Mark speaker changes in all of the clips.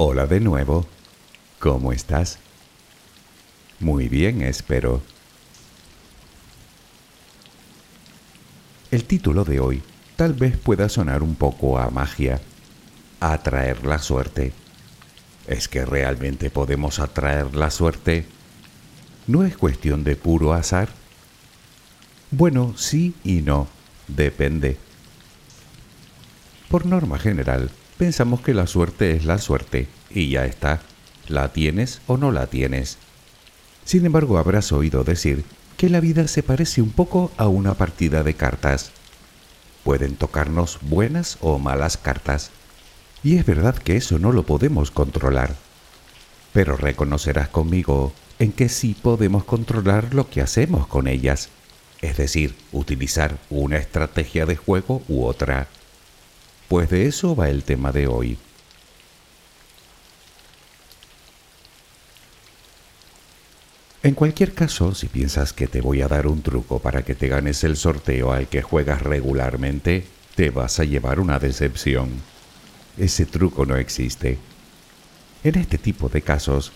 Speaker 1: Hola de nuevo. ¿Cómo estás? Muy bien, espero. El título de hoy tal vez pueda sonar un poco a magia, atraer la suerte. ¿Es que realmente podemos atraer la suerte? ¿No es cuestión de puro azar? Bueno, sí y no, depende. Por norma general, pensamos que la suerte es la suerte y ya está. La tienes o no la tienes. Sin embargo, habrás oído decir que la vida se parece un poco a una partida de cartas. Pueden tocarnos buenas o malas cartas. Y es verdad que eso no lo podemos controlar. Pero reconocerás conmigo en que sí podemos controlar lo que hacemos con ellas. Es decir, utilizar una estrategia de juego u otra. Pues de eso va el tema de hoy. En cualquier caso, si piensas que te voy a dar un truco para que te ganes el sorteo al que juegas regularmente, te vas a llevar una decepción. Ese truco no existe. En este tipo de casos,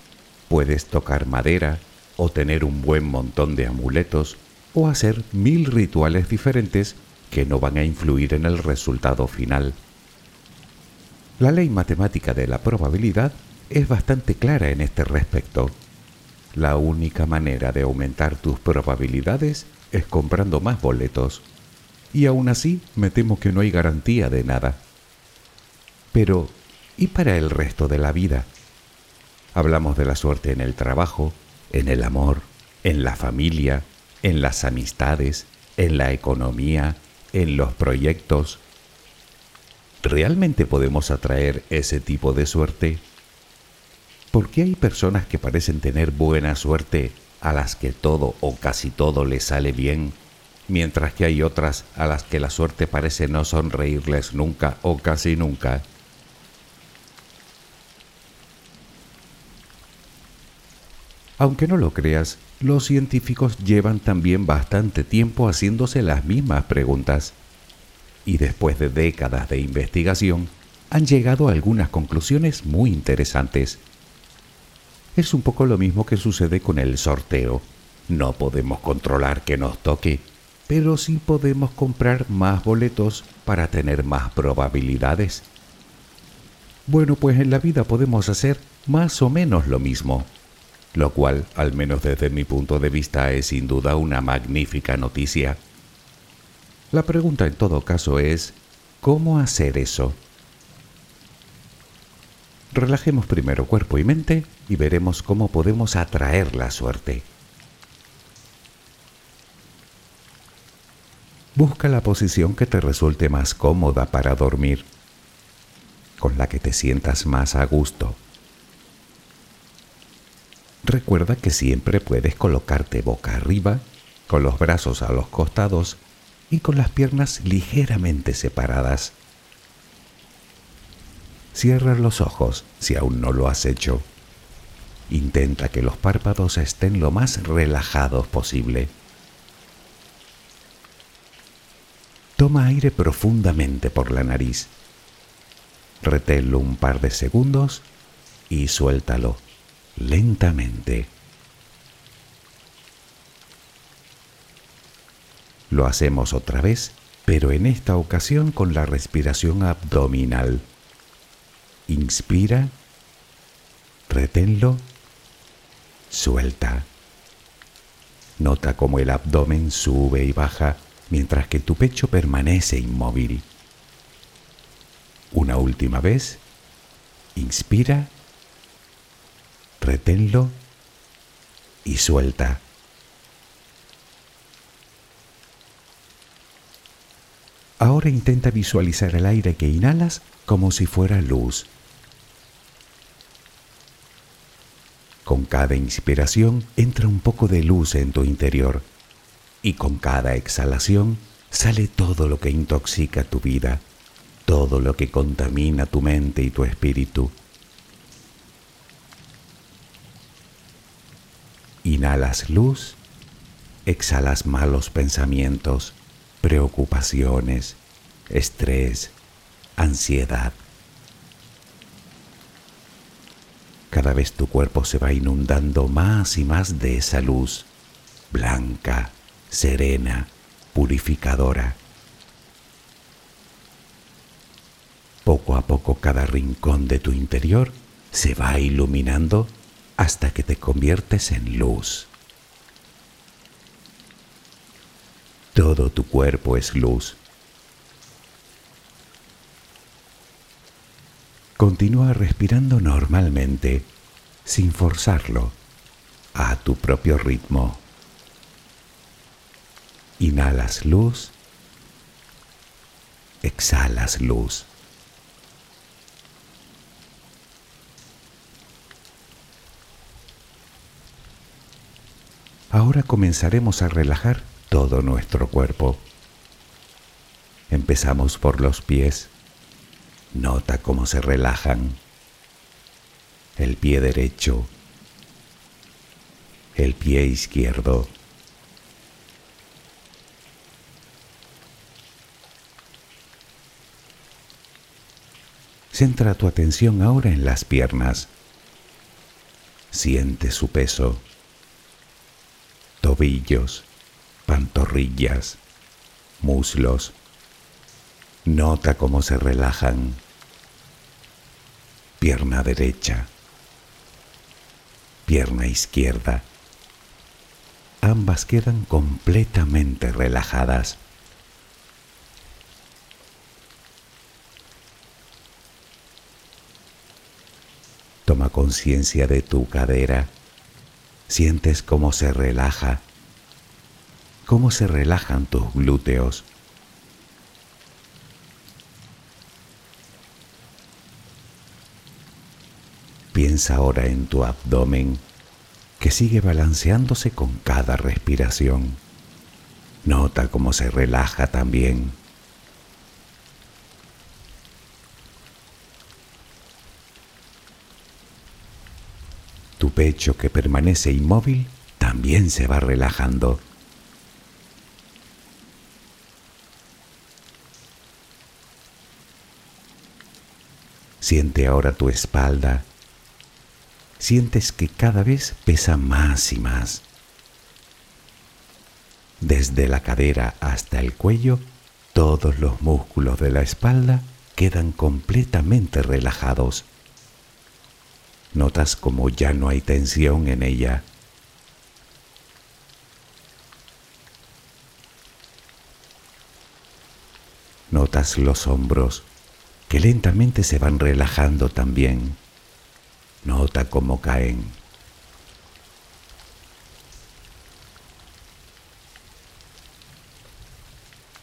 Speaker 1: puedes tocar madera, o tener un buen montón de amuletos, o hacer mil rituales diferentes que no van a influir en el resultado final. La ley matemática de la probabilidad es bastante clara en este respecto. La única manera de aumentar tus probabilidades es comprando más boletos. Y aún así me temo que no hay garantía de nada. Pero, ¿y para el resto de la vida? Hablamos de la suerte en el trabajo, en el amor, en la familia, en las amistades, en la economía, en los proyectos. ¿Realmente podemos atraer ese tipo de suerte? ¿Por qué hay personas que parecen tener buena suerte a las que todo o casi todo les sale bien, mientras que hay otras a las que la suerte parece no sonreírles nunca o casi nunca? Aunque no lo creas, los científicos llevan también bastante tiempo haciéndose las mismas preguntas. Y después de décadas de investigación, han llegado a algunas conclusiones muy interesantes. Es un poco lo mismo que sucede con el sorteo. No podemos controlar que nos toque, pero sí podemos comprar más boletos para tener más probabilidades. Bueno, pues en la vida podemos hacer más o menos lo mismo lo cual, al menos desde mi punto de vista, es sin duda una magnífica noticia. La pregunta en todo caso es, ¿cómo hacer eso? Relajemos primero cuerpo y mente y veremos cómo podemos atraer la suerte. Busca la posición que te resulte más cómoda para dormir, con la que te sientas más a gusto. Recuerda que siempre puedes colocarte boca arriba, con los brazos a los costados y con las piernas ligeramente separadas. Cierra los ojos si aún no lo has hecho. Intenta que los párpados estén lo más relajados posible. Toma aire profundamente por la nariz. Reténlo un par de segundos y suéltalo lentamente. Lo hacemos otra vez pero en esta ocasión con la respiración abdominal. Inspira, reténlo, suelta. Nota cómo el abdomen sube y baja mientras que tu pecho permanece inmóvil. Una última vez, inspira, reténlo y suelta. Ahora intenta visualizar el aire que inhalas como si fuera luz. Con cada inspiración entra un poco de luz en tu interior y con cada exhalación sale todo lo que intoxica tu vida, todo lo que contamina tu mente y tu espíritu. Inhalas luz, exhalas malos pensamientos, preocupaciones, estrés, ansiedad. Cada vez tu cuerpo se va inundando más y más de esa luz, blanca, serena, purificadora. Poco a poco cada rincón de tu interior se va iluminando hasta que te conviertes en luz. Todo tu cuerpo es luz. Continúa respirando normalmente, sin forzarlo, a tu propio ritmo. Inhalas luz, exhalas luz. Ahora comenzaremos a relajar todo nuestro cuerpo. Empezamos por los pies. Nota cómo se relajan. El pie derecho. El pie izquierdo. Centra tu atención ahora en las piernas. Siente su peso. Tobillos, pantorrillas, muslos. Nota cómo se relajan. Pierna derecha. Pierna izquierda. Ambas quedan completamente relajadas. Toma conciencia de tu cadera. Sientes cómo se relaja, cómo se relajan tus glúteos. Piensa ahora en tu abdomen que sigue balanceándose con cada respiración. Nota cómo se relaja también. Tu pecho que permanece inmóvil también se va relajando. Siente ahora tu espalda. Sientes que cada vez pesa más y más. Desde la cadera hasta el cuello, todos los músculos de la espalda quedan completamente relajados. Notas como ya no hay tensión en ella. Notas los hombros que lentamente se van relajando también. Nota cómo caen.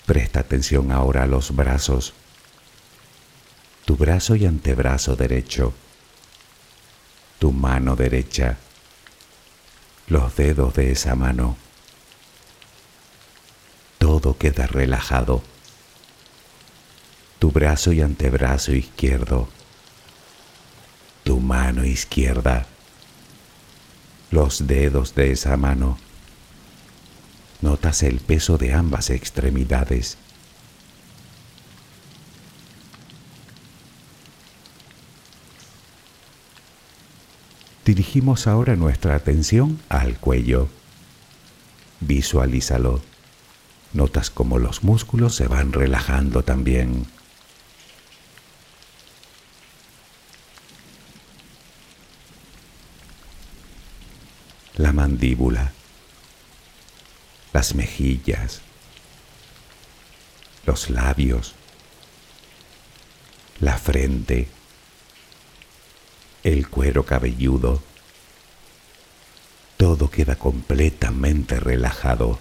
Speaker 1: Presta atención ahora a los brazos. Tu brazo y antebrazo derecho tu mano derecha, los dedos de esa mano. Todo queda relajado. Tu brazo y antebrazo izquierdo, tu mano izquierda, los dedos de esa mano. Notas el peso de ambas extremidades. Dirigimos ahora nuestra atención al cuello. Visualízalo. Notas como los músculos se van relajando también. La mandíbula, las mejillas, los labios, la frente, el cuero cabelludo, todo queda completamente relajado.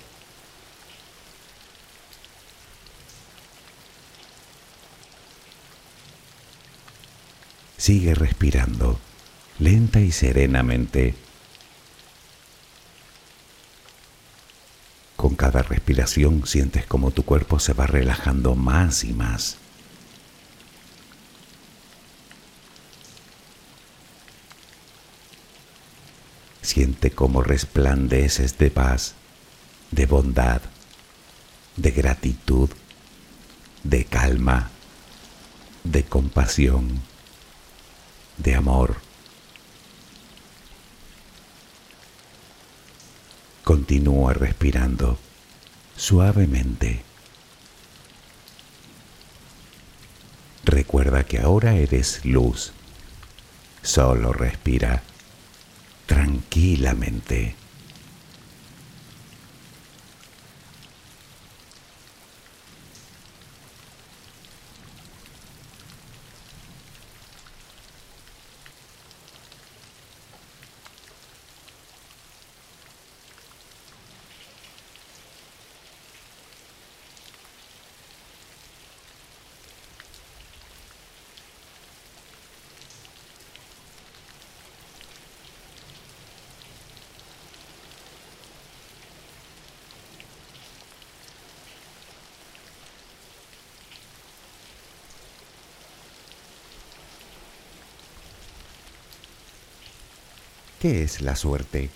Speaker 1: Sigue respirando, lenta y serenamente. Con cada respiración sientes como tu cuerpo se va relajando más y más. Siente cómo resplandeces de paz, de bondad, de gratitud, de calma, de compasión, de amor. Continúa respirando suavemente. Recuerda que ahora eres luz. Solo respira tranquilamente. ¿Qué es la suerte?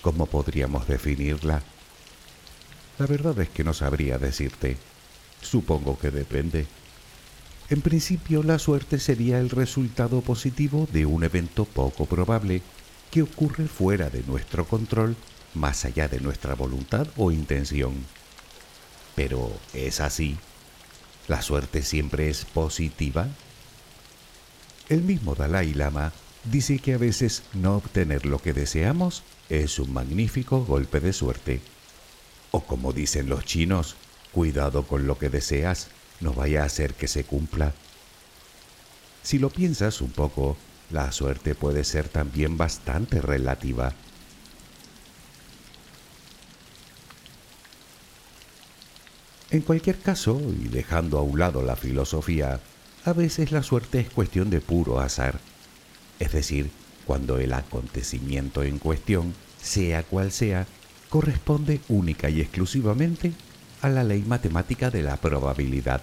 Speaker 1: ¿Cómo podríamos definirla? La verdad es que no sabría decirte. Supongo que depende. En principio, la suerte sería el resultado positivo de un evento poco probable que ocurre fuera de nuestro control, más allá de nuestra voluntad o intención. Pero, ¿es así? ¿La suerte siempre es positiva? El mismo Dalai Lama dice que a veces no obtener lo que deseamos es un magnífico golpe de suerte. O como dicen los chinos, cuidado con lo que deseas, no vaya a hacer que se cumpla. Si lo piensas un poco, la suerte puede ser también bastante relativa. En cualquier caso, y dejando a un lado la filosofía, a veces la suerte es cuestión de puro azar es decir, cuando el acontecimiento en cuestión, sea cual sea, corresponde única y exclusivamente a la ley matemática de la probabilidad,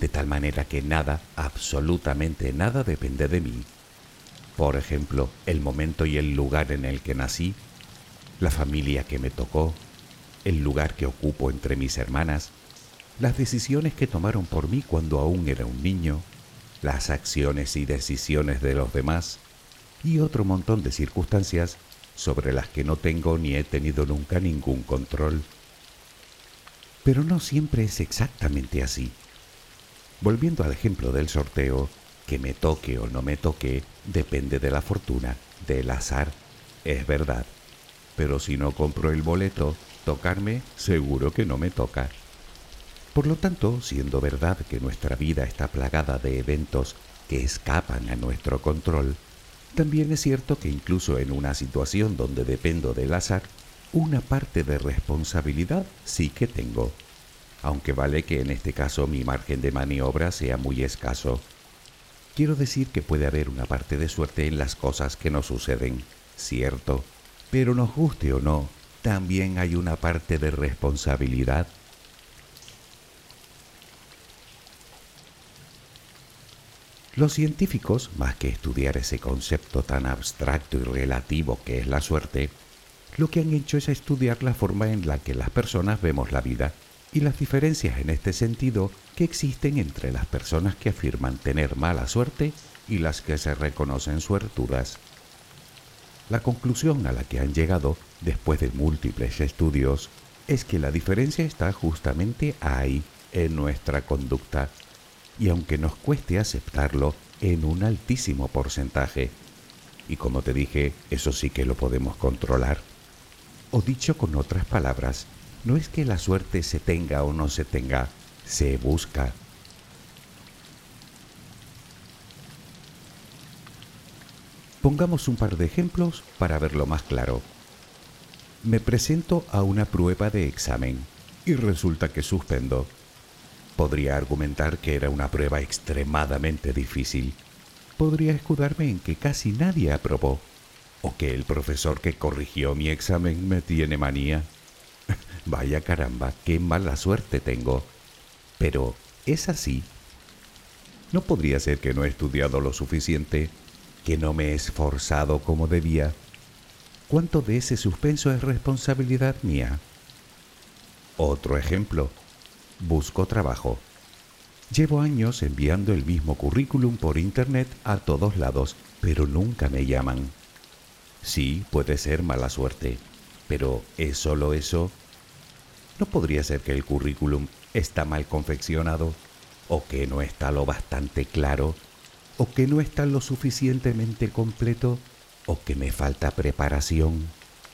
Speaker 1: de tal manera que nada, absolutamente nada depende de mí. Por ejemplo, el momento y el lugar en el que nací, la familia que me tocó, el lugar que ocupo entre mis hermanas, las decisiones que tomaron por mí cuando aún era un niño, las acciones y decisiones de los demás y otro montón de circunstancias sobre las que no tengo ni he tenido nunca ningún control. Pero no siempre es exactamente así. Volviendo al ejemplo del sorteo, que me toque o no me toque depende de la fortuna, del azar, es verdad. Pero si no compro el boleto, tocarme seguro que no me toca. Por lo tanto, siendo verdad que nuestra vida está plagada de eventos que escapan a nuestro control, también es cierto que incluso en una situación donde dependo del azar, una parte de responsabilidad sí que tengo, aunque vale que en este caso mi margen de maniobra sea muy escaso. Quiero decir que puede haber una parte de suerte en las cosas que nos suceden, cierto, pero nos guste o no, también hay una parte de responsabilidad Los científicos, más que estudiar ese concepto tan abstracto y relativo que es la suerte, lo que han hecho es estudiar la forma en la que las personas vemos la vida y las diferencias en este sentido que existen entre las personas que afirman tener mala suerte y las que se reconocen suertudas. La conclusión a la que han llegado, después de múltiples estudios, es que la diferencia está justamente ahí, en nuestra conducta, y aunque nos cueste aceptarlo, en un altísimo porcentaje. Y como te dije, eso sí que lo podemos controlar. O dicho con otras palabras, no es que la suerte se tenga o no se tenga, se busca. Pongamos un par de ejemplos para verlo más claro. Me presento a una prueba de examen y resulta que suspendo. Podría argumentar que era una prueba extremadamente difícil. Podría escudarme en que casi nadie aprobó o que el profesor que corrigió mi examen me tiene manía. Vaya caramba, qué mala suerte tengo. Pero, ¿es así? ¿No podría ser que no he estudiado lo suficiente? ¿Que no me he esforzado como debía? ¿Cuánto de ese suspenso es responsabilidad mía? Otro ejemplo. Busco trabajo. Llevo años enviando el mismo currículum por internet a todos lados, pero nunca me llaman. Sí, puede ser mala suerte, pero ¿es solo eso? ¿No podría ser que el currículum está mal confeccionado? ¿O que no está lo bastante claro? ¿O que no está lo suficientemente completo? o que me falta preparación,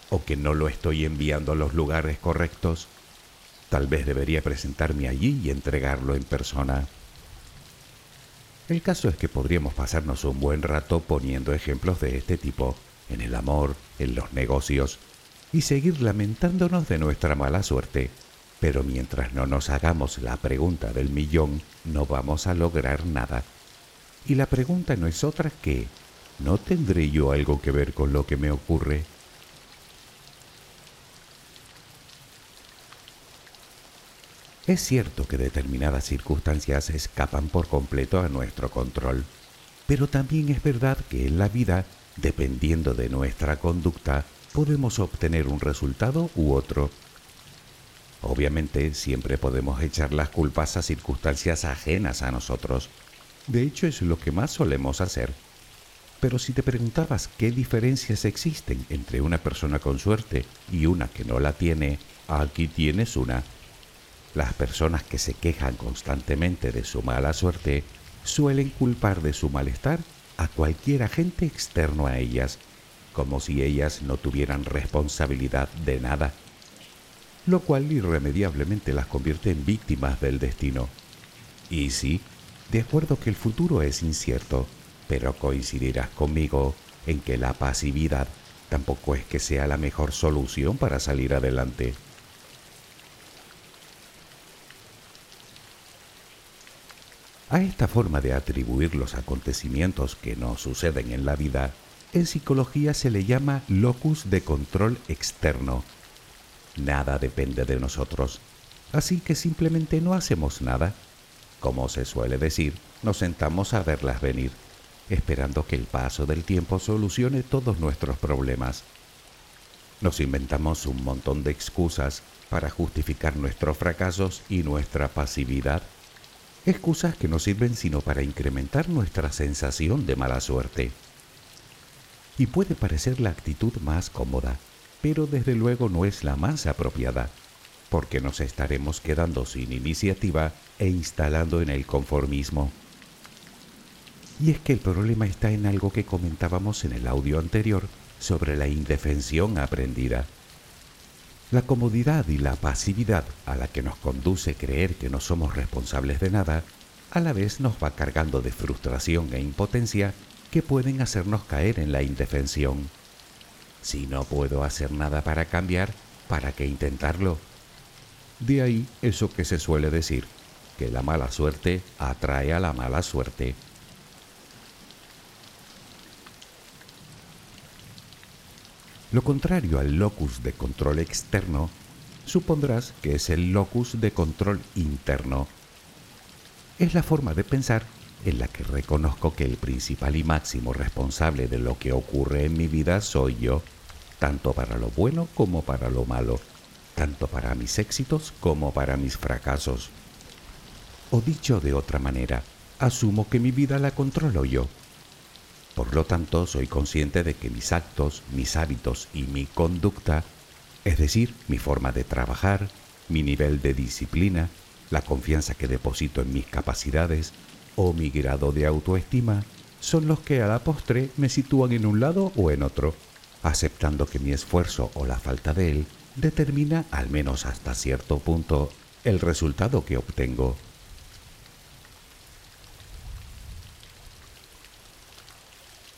Speaker 1: o que no lo estoy enviando a los lugares correctos. Tal vez debería presentarme allí y entregarlo en persona. El caso es que podríamos pasarnos un buen rato poniendo ejemplos de este tipo, en el amor, en los negocios, y seguir lamentándonos de nuestra mala suerte. Pero mientras no nos hagamos la pregunta del millón, no vamos a lograr nada. Y la pregunta no es otra que, ¿No tendré yo algo que ver con lo que me ocurre? Es cierto que determinadas circunstancias escapan por completo a nuestro control, pero también es verdad que en la vida, dependiendo de nuestra conducta, podemos obtener un resultado u otro. Obviamente siempre podemos echar las culpas a circunstancias ajenas a nosotros. De hecho es lo que más solemos hacer. Pero si te preguntabas qué diferencias existen entre una persona con suerte y una que no la tiene, aquí tienes una. Las personas que se quejan constantemente de su mala suerte suelen culpar de su malestar a cualquier agente externo a ellas, como si ellas no tuvieran responsabilidad de nada, lo cual irremediablemente las convierte en víctimas del destino. Y sí, de acuerdo que el futuro es incierto, pero coincidirás conmigo en que la pasividad tampoco es que sea la mejor solución para salir adelante. A esta forma de atribuir los acontecimientos que nos suceden en la vida, en psicología se le llama locus de control externo. Nada depende de nosotros, así que simplemente no hacemos nada. Como se suele decir, nos sentamos a verlas venir esperando que el paso del tiempo solucione todos nuestros problemas. Nos inventamos un montón de excusas para justificar nuestros fracasos y nuestra pasividad. Excusas que no sirven sino para incrementar nuestra sensación de mala suerte. Y puede parecer la actitud más cómoda, pero desde luego no es la más apropiada, porque nos estaremos quedando sin iniciativa e instalando en el conformismo. Y es que el problema está en algo que comentábamos en el audio anterior sobre la indefensión aprendida. La comodidad y la pasividad a la que nos conduce creer que no somos responsables de nada, a la vez nos va cargando de frustración e impotencia que pueden hacernos caer en la indefensión. Si no puedo hacer nada para cambiar, ¿para qué intentarlo? De ahí eso que se suele decir, que la mala suerte atrae a la mala suerte. Lo contrario al locus de control externo, supondrás que es el locus de control interno. Es la forma de pensar en la que reconozco que el principal y máximo responsable de lo que ocurre en mi vida soy yo, tanto para lo bueno como para lo malo, tanto para mis éxitos como para mis fracasos. O dicho de otra manera, asumo que mi vida la controlo yo por lo tanto, soy consciente de que mis actos, mis hábitos y mi conducta es decir, mi forma de trabajar, mi nivel de disciplina, la confianza que deposito en mis capacidades o mi grado de autoestima, son los que a la postre me sitúan en un lado o en otro, aceptando que mi esfuerzo o la falta de él determina, al menos hasta cierto punto, el resultado que obtengo.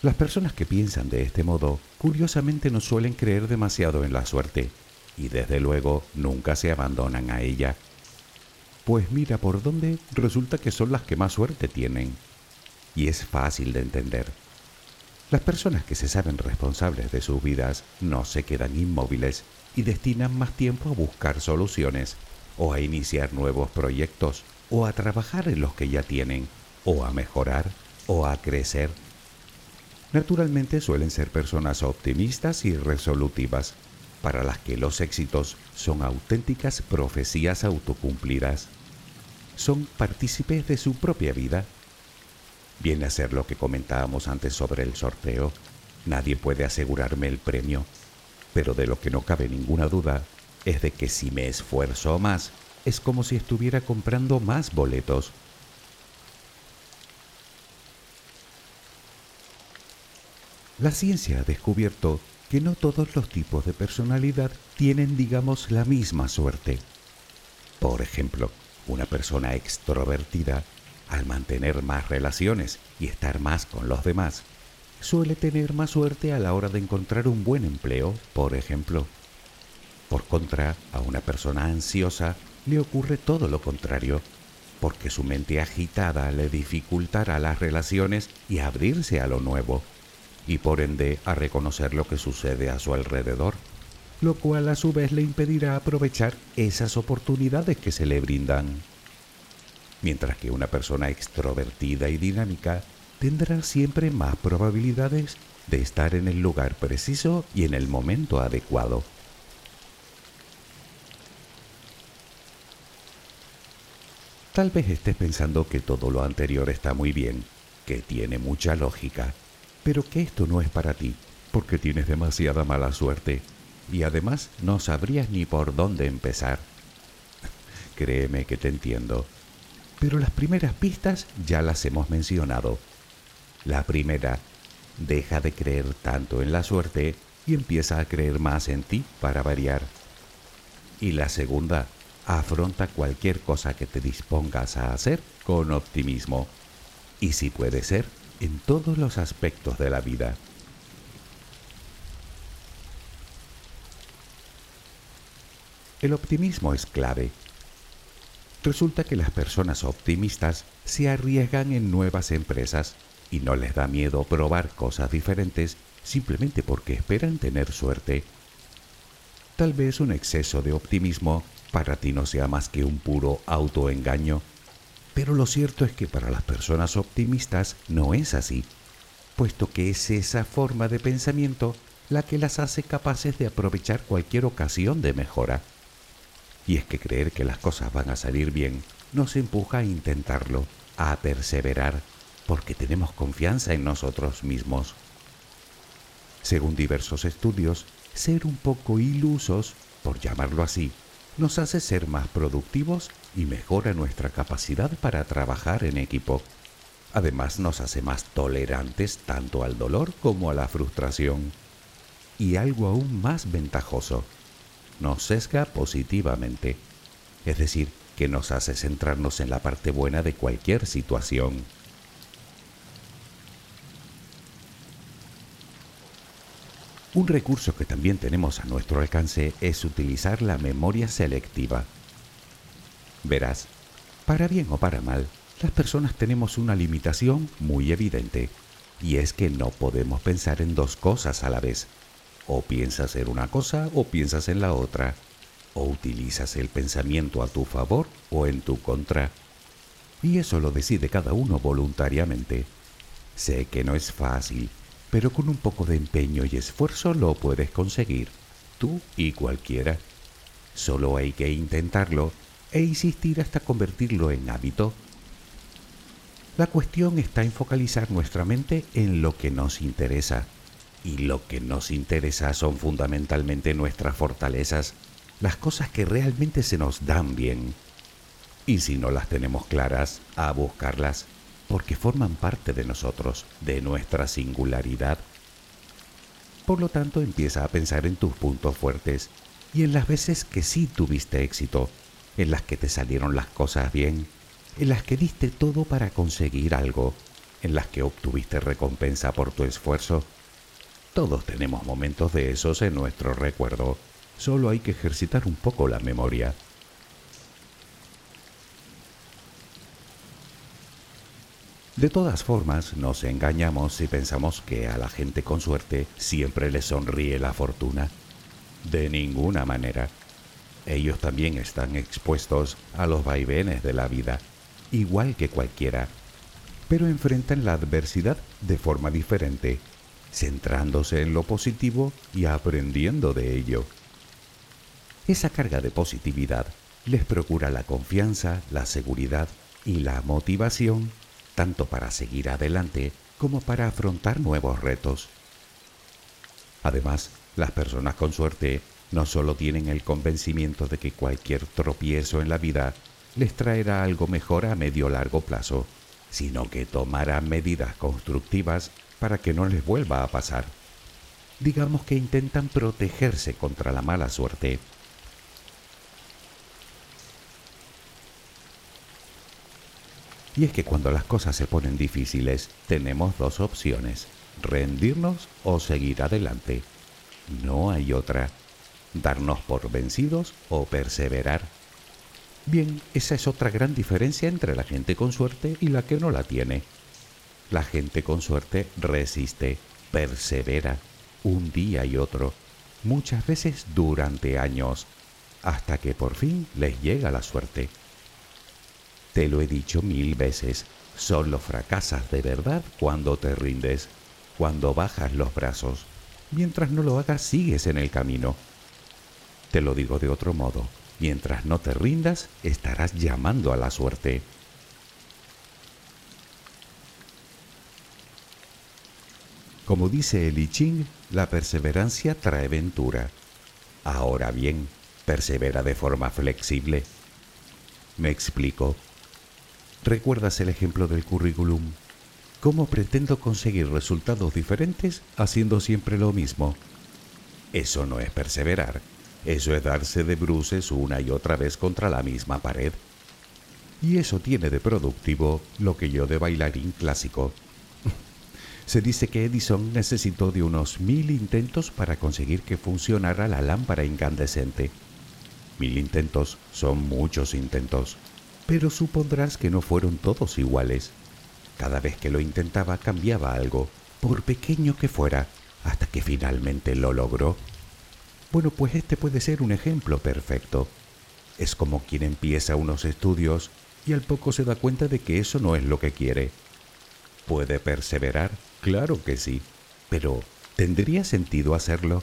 Speaker 1: Las personas que piensan de este modo, curiosamente no suelen creer demasiado en la suerte, y desde luego nunca se abandonan a ella. Pues mira por dónde resulta que son las que más suerte tienen. Y es fácil de entender. Las personas que se saben responsables de sus vidas no se quedan inmóviles y destinan más tiempo a buscar soluciones, o a iniciar nuevos proyectos, o a trabajar en los que ya tienen, o a mejorar, o a crecer. Naturalmente suelen ser personas optimistas y resolutivas, para las que los éxitos son auténticas profecías autocumplidas. Son partícipes de su propia vida. Viene a ser lo que comentábamos antes sobre el sorteo. Nadie puede asegurarme el premio, pero de lo que no cabe ninguna duda es de que si me esfuerzo más, es como si estuviera comprando más boletos. La ciencia ha descubierto que no todos los tipos de personalidad tienen, digamos, la misma suerte. Por ejemplo, una persona extrovertida, al mantener más relaciones y estar más con los demás, suele tener más suerte a la hora de encontrar un buen empleo, por ejemplo. Por contra, a una persona ansiosa le ocurre todo lo contrario, porque su mente agitada le dificultará las relaciones y abrirse a lo nuevo y por ende a reconocer lo que sucede a su alrededor, lo cual a su vez le impedirá aprovechar esas oportunidades que se le brindan. Mientras que una persona extrovertida y dinámica tendrá siempre más probabilidades de estar en el lugar preciso y en el momento adecuado. Tal vez estés pensando que todo lo anterior está muy bien, que tiene mucha lógica, pero que esto no es para ti, porque tienes demasiada mala suerte y además no sabrías ni por dónde empezar. Créeme que te entiendo, pero las primeras pistas ya las hemos mencionado. La primera, deja de creer tanto en la suerte y empieza a creer más en ti para variar. Y la segunda, afronta cualquier cosa que te dispongas a hacer con optimismo. Y si puede ser, en todos los aspectos de la vida. El optimismo es clave. Resulta que las personas optimistas se arriesgan en nuevas empresas y no les da miedo probar cosas diferentes simplemente porque esperan tener suerte. Tal vez un exceso de optimismo para ti no sea más que un puro autoengaño pero lo cierto es que para las personas optimistas no es así, puesto que es esa forma de pensamiento la que las hace capaces de aprovechar cualquier ocasión de mejora. Y es que creer que las cosas van a salir bien nos empuja a intentarlo, a perseverar, porque tenemos confianza en nosotros mismos. Según diversos estudios, ser un poco ilusos, por llamarlo así, nos hace ser más productivos y mejora nuestra capacidad para trabajar en equipo. Además nos hace más tolerantes tanto al dolor como a la frustración. Y algo aún más ventajoso, nos sesga positivamente, es decir, que nos hace centrarnos en la parte buena de cualquier situación. Un recurso que también tenemos a nuestro alcance es utilizar la memoria selectiva. Verás, para bien o para mal, las personas tenemos una limitación muy evidente, y es que no podemos pensar en dos cosas a la vez. O piensas en una cosa o piensas en la otra, o utilizas el pensamiento a tu favor o en tu contra. Y eso lo decide cada uno voluntariamente. Sé que no es fácil, pero con un poco de empeño y esfuerzo lo puedes conseguir, tú y cualquiera. Solo hay que intentarlo e insistir hasta convertirlo en hábito. La cuestión está en focalizar nuestra mente en lo que nos interesa Y lo que nos interesa son fundamentalmente nuestras fortalezas, las cosas que realmente se nos dan bien. Y si no las tenemos claras, a buscarlas, porque forman parte de nosotros, de nuestra singularidad. Por lo tanto, empieza a pensar en tus puntos fuertes y en las veces que sí tuviste éxito, en las que te salieron las cosas bien, en las que diste todo para conseguir algo, en las que obtuviste recompensa por tu esfuerzo. Todos tenemos momentos de esos en nuestro recuerdo, solo hay que ejercitar un poco la memoria. De todas formas, nos engañamos si pensamos que a la gente con suerte siempre le sonríe la fortuna. De ninguna manera. Ellos también están expuestos a los vaivenes de la vida, igual que cualquiera, pero enfrentan la adversidad de forma diferente, centrándose en lo positivo y aprendiendo de ello. Esa carga de positividad les procura la confianza, la seguridad y la motivación tanto para seguir adelante como para afrontar nuevos retos. Además, las personas con suerte no solo tienen el convencimiento de que cualquier tropiezo en la vida les traerá algo mejor a medio largo plazo, sino que tomarán medidas constructivas para que no les vuelva a pasar. Digamos que intentan protegerse contra la mala suerte. Y es que cuando las cosas se ponen difíciles, tenemos dos opciones, rendirnos o seguir adelante. No hay otra darnos por vencidos o perseverar. Bien, esa es otra gran diferencia entre la gente con suerte y la que no la tiene. La gente con suerte resiste, persevera, un día y otro, muchas veces durante años, hasta que por fin les llega la suerte. Te lo he dicho mil veces, solo fracasas de verdad cuando te rindes, cuando bajas los brazos. Mientras no lo hagas, sigues en el camino. Te lo digo de otro modo, mientras no te rindas, estarás llamando a la suerte. Como dice el I Ching, la perseverancia trae ventura. Ahora bien, persevera de forma flexible. Me explico. ¿Recuerdas el ejemplo del currículum? ¿Cómo pretendo conseguir resultados diferentes haciendo siempre lo mismo? Eso no es perseverar, eso es darse de bruces una y otra vez contra la misma pared. Y eso tiene de productivo lo que yo de bailarín clásico. Se dice que Edison necesitó de unos mil intentos para conseguir que funcionara la lámpara incandescente. Mil intentos son muchos intentos, pero supondrás que no fueron todos iguales. Cada vez que lo intentaba cambiaba algo, por pequeño que fuera, hasta que finalmente lo logró. Bueno, pues este puede ser un ejemplo perfecto. Es como quien empieza unos estudios y al poco se da cuenta de que eso no es lo que quiere. ¿Puede perseverar? Claro que sí. Pero, ¿tendría sentido hacerlo?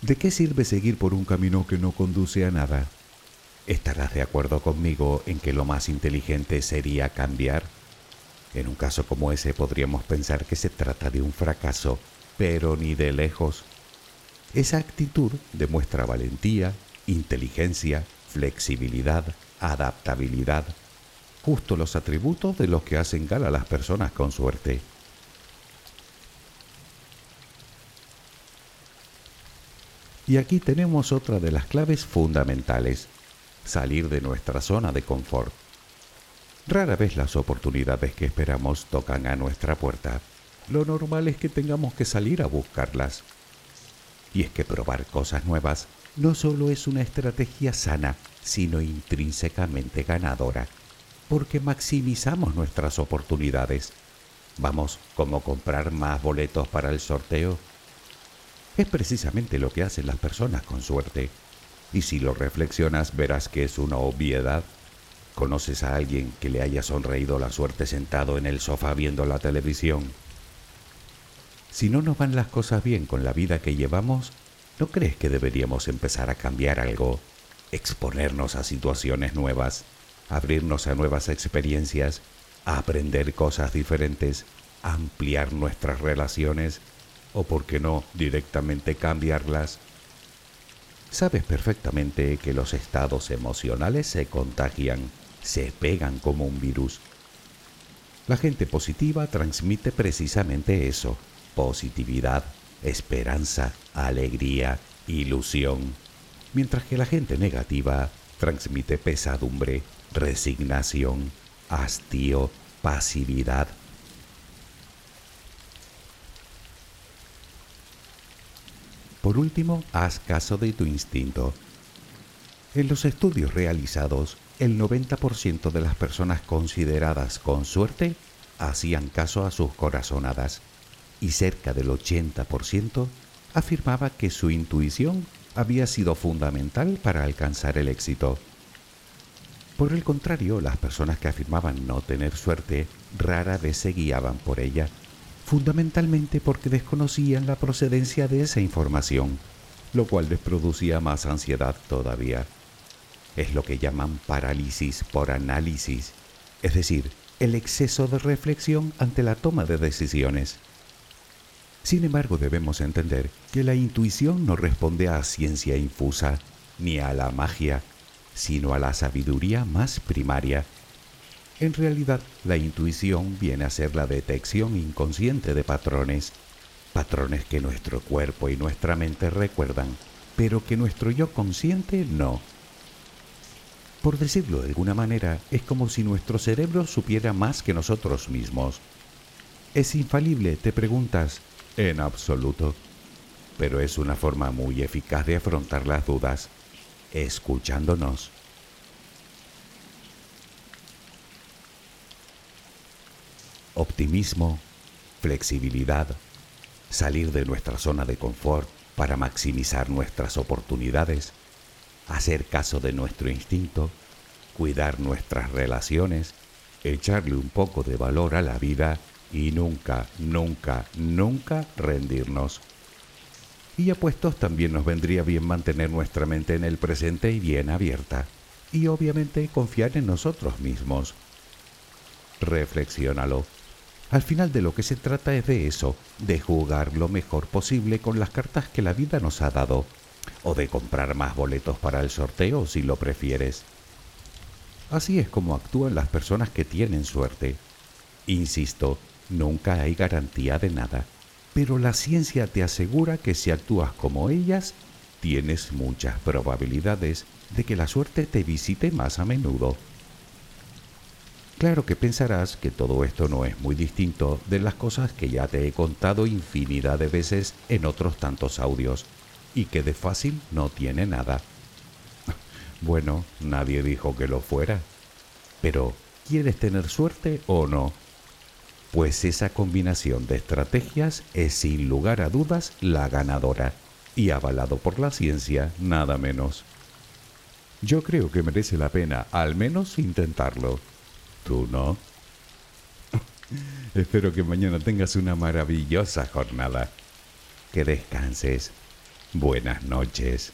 Speaker 1: ¿De qué sirve seguir por un camino que no conduce a nada? ¿Estarás de acuerdo conmigo en que lo más inteligente sería cambiar? En un caso como ese podríamos pensar que se trata de un fracaso, pero ni de lejos. Esa actitud demuestra valentía, inteligencia, flexibilidad, adaptabilidad, justo los atributos de los que hacen gala las personas con suerte. Y aquí tenemos otra de las claves fundamentales, salir de nuestra zona de confort. Rara vez las oportunidades que esperamos tocan a nuestra puerta. Lo normal es que tengamos que salir a buscarlas. Y es que probar cosas nuevas no solo es una estrategia sana, sino intrínsecamente ganadora, porque maximizamos nuestras oportunidades. Vamos, como comprar más boletos para el sorteo. Es precisamente lo que hacen las personas con suerte. Y si lo reflexionas verás que es una obviedad. ¿Conoces a alguien que le haya sonreído la suerte sentado en el sofá viendo la televisión? Si no nos van las cosas bien con la vida que llevamos, ¿no crees que deberíamos empezar a cambiar algo? Exponernos a situaciones nuevas, abrirnos a nuevas experiencias, a aprender cosas diferentes, ampliar nuestras relaciones, o por qué no directamente cambiarlas. Sabes perfectamente que los estados emocionales se contagian, se pegan como un virus. La gente positiva transmite precisamente eso, positividad, esperanza, alegría, ilusión, mientras que la gente negativa transmite pesadumbre, resignación, hastío, pasividad. Por último, haz caso de tu instinto. En los estudios realizados, el 90% de las personas consideradas con suerte hacían caso a sus corazonadas y cerca del 80% afirmaba que su intuición había sido fundamental para alcanzar el éxito. Por el contrario, las personas que afirmaban no tener suerte rara vez se guiaban por ella, fundamentalmente porque desconocían la procedencia de esa información, lo cual les producía más ansiedad todavía. Es lo que llaman parálisis por análisis, es decir, el exceso de reflexión ante la toma de decisiones. Sin embargo, debemos entender que la intuición no responde a ciencia infusa ni a la magia, sino a la sabiduría más primaria. En realidad, la intuición viene a ser la detección inconsciente de patrones, patrones que nuestro cuerpo y nuestra mente recuerdan, pero que nuestro yo consciente no. Por decirlo de alguna manera, es como si nuestro cerebro supiera más que nosotros mismos. ¿Es infalible? Te preguntas. En absoluto. Pero es una forma muy eficaz de afrontar las dudas, escuchándonos. Optimismo, flexibilidad, salir de nuestra zona de confort para maximizar nuestras oportunidades, hacer caso de nuestro instinto, cuidar nuestras relaciones, echarle un poco de valor a la vida y nunca, nunca, nunca rendirnos. Y apuestos también nos vendría bien mantener nuestra mente en el presente y bien abierta, y obviamente confiar en nosotros mismos. Reflexiónalo. Al final de lo que se trata es de eso, de jugar lo mejor posible con las cartas que la vida nos ha dado, o de comprar más boletos para el sorteo si lo prefieres. Así es como actúan las personas que tienen suerte. Insisto, Nunca hay garantía de nada, pero la ciencia te asegura que si actúas como ellas, tienes muchas probabilidades de que la suerte te visite más a menudo. Claro que pensarás que todo esto no es muy distinto de las cosas que ya te he contado infinidad de veces en otros tantos audios, y que de fácil no tiene nada. Bueno, nadie dijo que lo fuera. Pero, ¿quieres tener suerte o no? Pues esa combinación de estrategias es sin lugar a dudas la ganadora y avalado por la ciencia nada menos. Yo creo que merece la pena al menos intentarlo. ¿Tú no? Espero que mañana tengas una maravillosa jornada. Que descanses. Buenas noches.